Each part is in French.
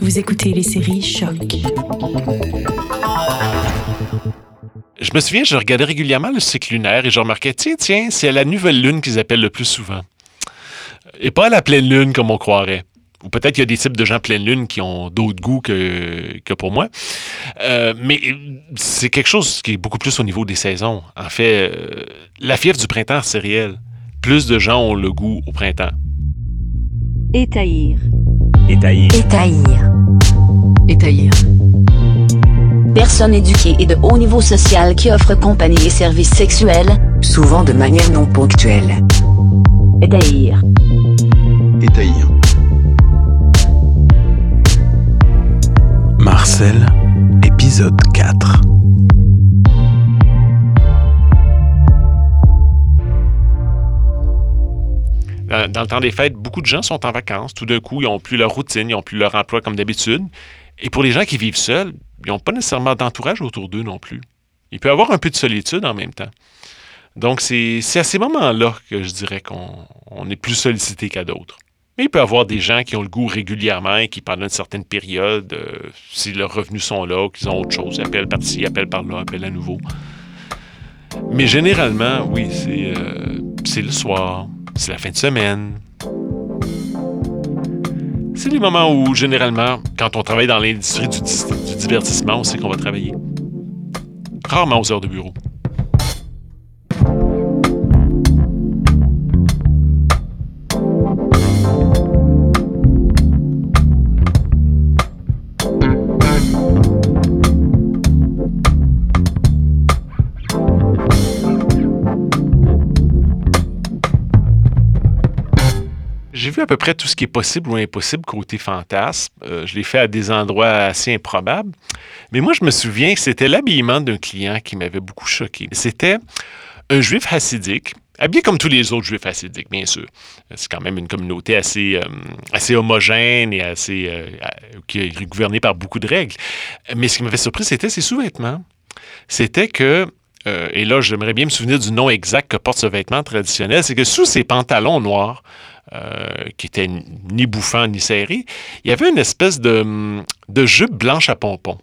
Vous écoutez les séries Choc. Je me souviens, je regardais régulièrement le cycle lunaire et je remarquais, tiens, tiens, c'est à la nouvelle lune qu'ils appellent le plus souvent. Et pas à la pleine lune comme on croirait. Ou peut-être qu'il y a des types de gens pleine lune qui ont d'autres goûts que, que pour moi. Euh, mais c'est quelque chose qui est beaucoup plus au niveau des saisons. En fait, euh, la fièvre du printemps, c'est réel. Plus de gens ont le goût au printemps. Étaïr. Étaïr. Étaïr. Étaïr. Personne éduquée et de haut niveau social qui offre compagnie et services sexuels. Souvent de manière non ponctuelle. Étaïr. Étaïr. Marcel, épisode 4. Dans, dans le temps des fêtes, beaucoup de gens sont en vacances. Tout d'un coup, ils n'ont plus leur routine, ils n'ont plus leur emploi comme d'habitude. Et pour les gens qui vivent seuls, ils n'ont pas nécessairement d'entourage autour d'eux non plus. Il peut y avoir un peu de solitude en même temps. Donc, c'est à ces moments-là que je dirais qu'on on est plus sollicité qu'à d'autres. Mais il peut y avoir des gens qui ont le goût régulièrement et qui, pendant une certaine période, euh, si leurs revenus sont là, qu'ils ont autre chose, appellent par-ci, appellent par-là, appellent à nouveau. Mais généralement, oui, c'est euh, c'est le soir, c'est la fin de semaine. C'est les moments où, généralement, quand on travaille dans l'industrie du, du divertissement, on sait qu'on va travailler. Rarement aux heures de bureau. Vu à peu près tout ce qui est possible ou impossible côté fantasme. Euh, je l'ai fait à des endroits assez improbables. Mais moi, je me souviens que c'était l'habillement d'un client qui m'avait beaucoup choqué. C'était un juif hassidique, habillé comme tous les autres juifs hassidiques, bien sûr. C'est quand même une communauté assez, euh, assez homogène et assez, euh, qui est gouvernée par beaucoup de règles. Mais ce qui m'avait surpris, c'était ses sous-vêtements. C'était que et là, j'aimerais bien me souvenir du nom exact que porte ce vêtement traditionnel, c'est que sous ses pantalons noirs, qui étaient ni bouffants ni serrés, il y avait une espèce de, de jupe blanche à pompons.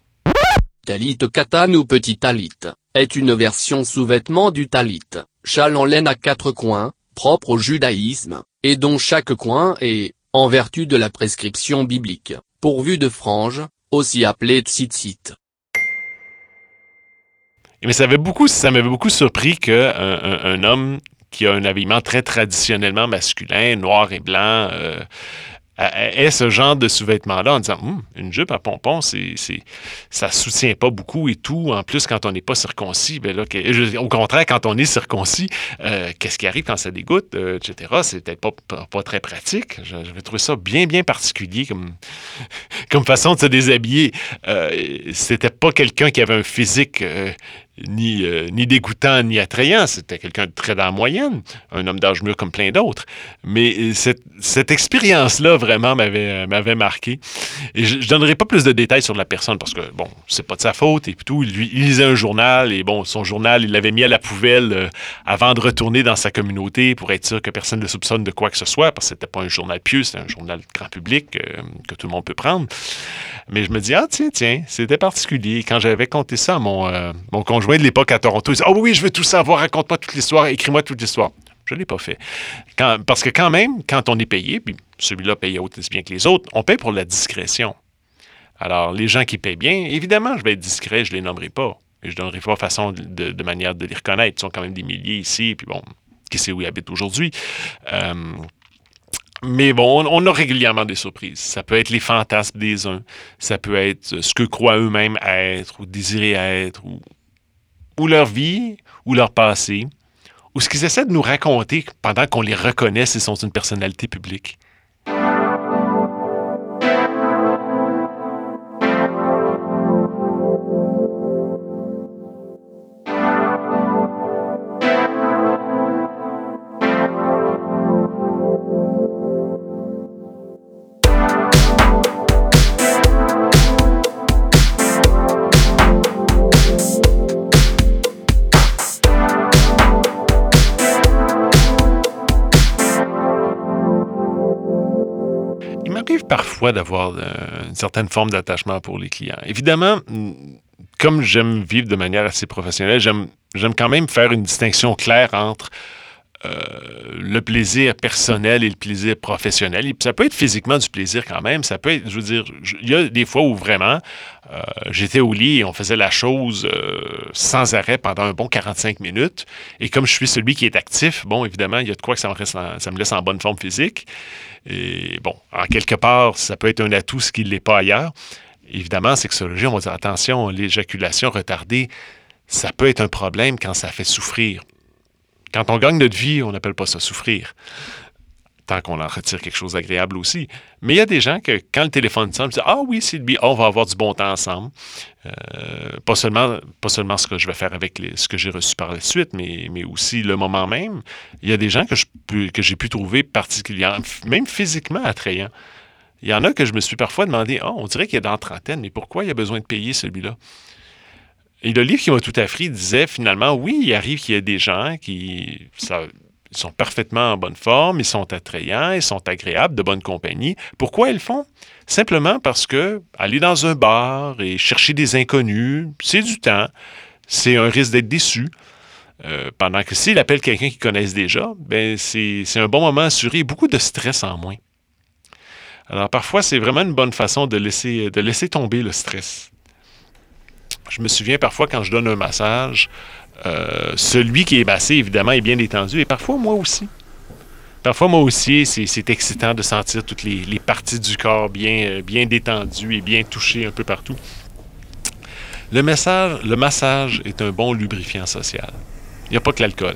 Talit katan ou petit talit, est une version sous-vêtement du talit, châle en laine à quatre coins, propre au judaïsme, et dont chaque coin est, en vertu de la prescription biblique, pourvu de franges, aussi appelées tzitzit. Mais ça avait beaucoup, ça m'avait beaucoup surpris qu'un un, un homme qui a un habillement très traditionnellement masculin, noir et blanc, euh, ait ce genre de sous-vêtements-là en disant Hum, une jupe à pompons, c'est, c'est, ça soutient pas beaucoup et tout. En plus, quand on n'est pas circoncis, ben au contraire, quand on est circoncis, euh, qu'est-ce qui arrive quand ça dégoûte, euh, etc. C'est peut-être pas, très pratique. J'avais trouvé ça bien, bien particulier comme, façon de se déshabiller. Euh, c'était pas quelqu'un qui avait un physique ni, euh, ni dégoûtant ni attrayant. C'était quelqu'un de très dans la moyenne, un homme d'âge mûr comme plein d'autres. Mais euh, cette, cette expérience-là vraiment m'avait, euh, m'avait marqué. Et je, je donnerai pas plus de détails sur la personne parce que, bon, c'est pas de sa faute et tout. Il, il lisait un journal et, bon, son journal, il l'avait mis à la poubelle avant de retourner dans sa communauté pour être sûr que personne ne le soupçonne de quoi que ce soit parce que c'était pas un journal pieux, c'était un journal grand public que tout le monde peut prendre. Mais je me dis, ah tiens, tiens, c'était particulier. Quand j'avais conté ça à mon, mon conjoint de l'époque à Toronto, il dit, ah oui, je veux tout savoir, raconte-moi toute l'histoire, écris-moi toute l'histoire. Je ne l'ai pas fait. Parce que quand même, quand on est payé, puis celui-là paye aussi bien que les autres, on paye pour la discrétion. Alors, les gens qui payent bien, évidemment, je vais être discret, je ne les nommerai pas. Et je ne donnerai pas façon de, de manière de les reconnaître. Ils sont quand même des milliers ici, puis bon, qui sait où ils habitent aujourd'hui. Euh, mais bon, on, on a régulièrement des surprises. Ça peut être les fantasmes des uns, ça peut être ce que croient eux-mêmes être ou désirer être, ou, ou leur vie, ou leur passé, ou ce qu'ils essaient de nous raconter pendant qu'on les reconnaît s'ils sont une personnalité publique. D'avoir euh, une certaine forme d'attachement pour les clients. Évidemment, comme j'aime vivre de manière assez professionnelle, j'aime quand même faire une distinction claire entre le plaisir personnel et le plaisir professionnel. Ça peut être physiquement du plaisir quand même. Ça peut je veux dire, il y a des fois où vraiment, euh, j'étais au lit et on faisait la chose euh, sans arrêt pendant un bon 45 minutes. Et comme je suis celui qui est actif, bon, évidemment, il y a de quoi que ça me, laisse en bonne forme physique. Et bon, en quelque part, ça peut être un atout, ce qui ne l'est pas ailleurs. Évidemment, sexologie, on va dire attention, l'éjaculation retardée, ça peut être un problème quand ça fait souffrir. Quand on gagne notre vie, on n'appelle pas ça souffrir. Tant qu'on en retire quelque chose d'agréable aussi. Mais il y a des gens que, quand le téléphone sonne, ils disent Ah oui, lui, on va avoir du bon temps ensemble. Euh, pas, seulement, pas seulement ce que je vais faire avec ce que j'ai reçu par la suite, mais, aussi le moment même. Il y a des gens que, que j'ai pu trouver particulièrement, même physiquement attrayants. Il y en a que je me suis parfois demandé, oh, on dirait qu'il est dans la trentaine, mais pourquoi il a besoin de payer celui-là? Et le livre qui m'a tout appris disait finalement, oui, il arrive qu'il y ait des gens qui sont parfaitement en bonne forme, ils sont attrayants, ils sont agréables, de bonne compagnie. Pourquoi ils le font? Simplement parce que aller dans un bar et chercher des inconnus, c'est du temps, c'est un risque d'être déçu. Euh, pendant que s'il appelle quelqu'un qu'ils connaissent déjà, ben c'est un bon moment assuré, beaucoup de stress en moins. Alors parfois, c'est vraiment une bonne façon de laisser tomber le stress. Je me souviens parfois quand je donne un massage, euh, celui qui est massé, évidemment, est bien détendu, et parfois moi aussi. Parfois, moi aussi, c'est excitant de sentir toutes les, parties du corps bien, euh, bien détendues et bien touchées un peu partout. Le, le massage est un bon lubrifiant social. Il n'y a pas que l'alcool.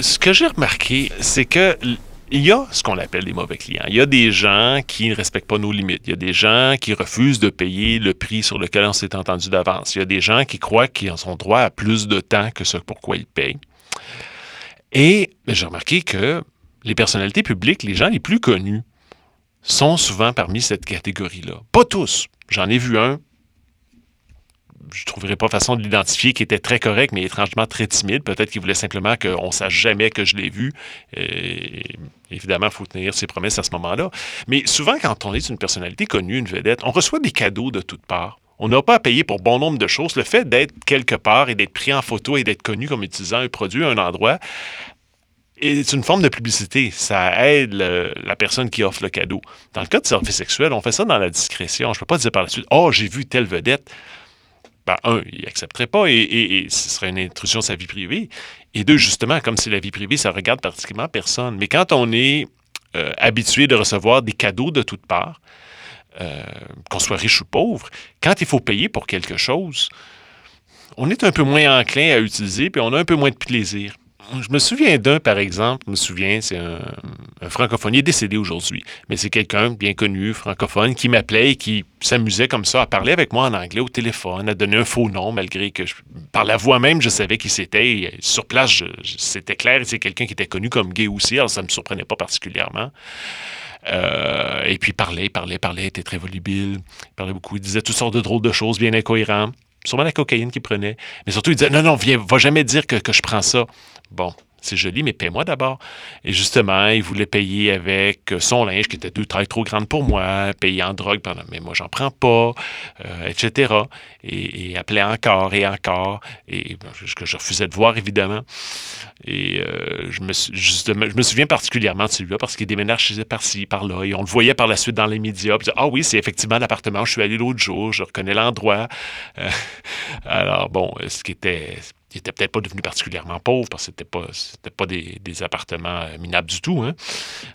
ce que j'ai remarqué, c'est que il y a ce qu'on appelle des mauvais clients. Il y a des gens qui ne respectent pas nos limites. Il y a des gens qui refusent de payer le prix sur lequel on s'est entendu d'avance. Il y a des gens qui croient qu'ils ont droit à plus de temps que ce pourquoi ils payent. Et j'ai remarqué que les personnalités publiques, les gens les plus connus, sont souvent parmi cette catégorie-là. Pas tous. J'en ai vu un je ne trouverais pas façon de l'identifier, qui était très correct, mais étrangement très timide. Peut-être qu'il voulait simplement qu'on ne sache jamais que je l'ai vu. évidemment, il faut tenir ses promesses à ce moment-là. Mais souvent, quand on est une personnalité connue, une vedette, on reçoit des cadeaux de toutes parts. On n'a pas à payer pour bon nombre de choses. Le fait d'être quelque part et d'être pris en photo et d'être connu comme utilisant un produit à un endroit, c'est une forme de publicité. Ça aide la personne qui offre le cadeau. Dans le cas de service sexuel, on fait ça dans la discrétion. Je ne peux pas dire par la suite, oh, j'ai vu telle vedette. Ben, un, il n'accepterait pas et, ce serait une intrusion de sa vie privée. Et deux, justement, comme c'est la vie privée, ça regarde pratiquement personne. Mais quand on est euh, habitué de recevoir des cadeaux de toutes parts, euh, qu'on soit riche ou pauvre, quand il faut payer pour quelque chose, on est un peu moins enclin à utiliser, puis on a un peu moins de plaisir je me souviens d'un, par exemple, je me souviens, c'est un, francophone, il est décédé aujourd'hui, mais c'est quelqu'un bien connu, francophone, qui m'appelait et qui s'amusait comme ça à parler avec moi en anglais au téléphone, à donner un faux nom, malgré que par la voix même, je savais qui c'était. Sur place, c'était clair, c'est quelqu'un qui était connu comme gay aussi, alors ça ne me surprenait pas particulièrement. Euh, et puis parlait, parlait, parlait, était très volubile, il parlait beaucoup, il disait toutes sortes de drôles de choses bien incohérentes sûrement la cocaïne qu'il prenait. Mais surtout, il disait Non, non, viens, va jamais dire que je prends ça. Bon, c'est joli, mais paie-moi d'abord. Et justement, il voulait payer avec son linge qui était deux tailles trop grande pour moi, payer en drogue, mais moi, j'en prends pas, euh, etc. Et, appelait encore et encore, et que je refusais de voir, évidemment. Et euh, je, me, souviens particulièrement de celui-là parce qu'il déménage par-ci, par-là, et on le voyait par la suite dans les médias. ah oui, c'est effectivement l'appartement où je suis allé l'autre jour, je reconnais l'endroit. Euh, alors, bon, ce qui était il n'était peut-être pas devenu particulièrement pauvre parce que c'était pas pas des, appartements euh, minables du tout. Hein.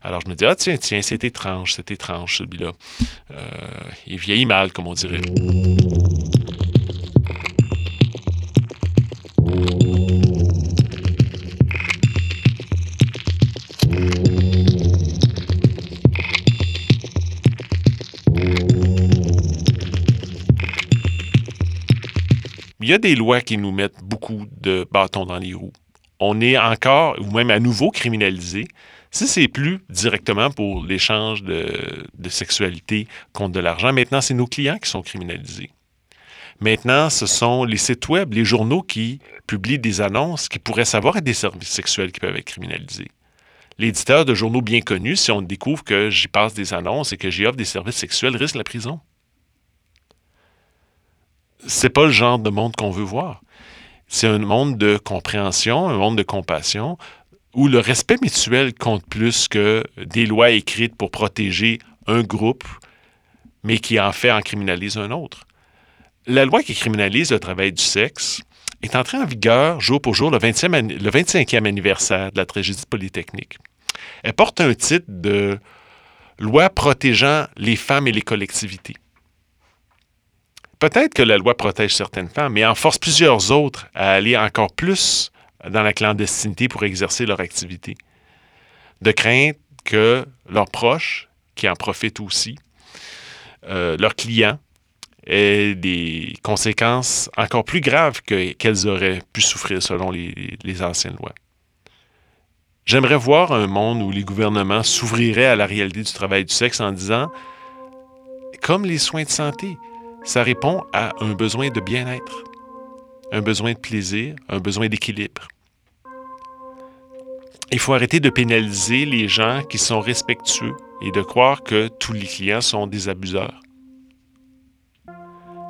Alors je me dis ah tiens tiens c'est étrange c'est étrange celui-là. Euh, il vieillit mal comme on dirait. Il y a des lois qui nous mettent beaucoup de bâtons dans les roues. On est encore, ou même à nouveau, criminalisé. Si c'est plus directement pour l'échange de, sexualité contre de l'argent, maintenant, c'est nos clients qui sont criminalisés. Maintenant, ce sont les sites web, les journaux qui publient des annonces qui pourraient savoir être des services sexuels qui peuvent être criminalisés. L'éditeur de journaux bien connus, si on découvre que j'y passe des annonces et que j'y offre des services sexuels, risque la prison. C'est pas le genre de monde qu'on veut voir. C'est un monde de compréhension, un monde de compassion, où le respect mutuel compte plus que des lois écrites pour protéger un groupe, mais qui en fait en criminalise un autre. La loi qui criminalise le travail du sexe est entrée en vigueur jour pour jour le, 20e, le 25e anniversaire de la tragédie polytechnique. Elle porte un titre de loi protégeant les femmes et les collectivités. Peut-être que la loi protège certaines femmes, mais en force plusieurs autres à aller encore plus dans la clandestinité pour exercer leur activité. De crainte que leurs proches, qui en profitent aussi, euh, leurs clients, aient des conséquences encore plus graves qu'elles auraient pu souffrir selon les, les anciennes lois. J'aimerais voir un monde où les gouvernements s'ouvriraient à la réalité du travail du sexe en disant, comme les soins de santé, ça répond à un besoin de bien-être, un besoin de plaisir, un besoin d'équilibre. Il faut arrêter de pénaliser les gens qui sont respectueux et de croire que tous les clients sont des abuseurs.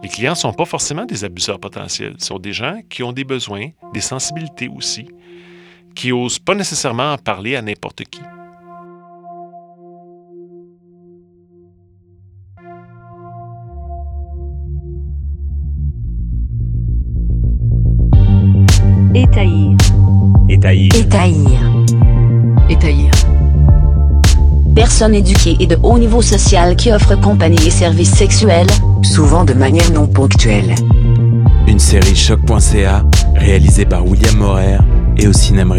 Les clients ne sont pas forcément des abuseurs potentiels. Ce sont des gens qui ont des besoins, des sensibilités aussi, qui n'osent pas nécessairement en parler à n'importe qui. Étaillir. Étaillir. Étaillir. Personnes éduquées et de haut niveau social qui offrent compagnie et services sexuels. Souvent de manière non ponctuelle. Une série choc.ca réalisée par William Morer et au cinéma.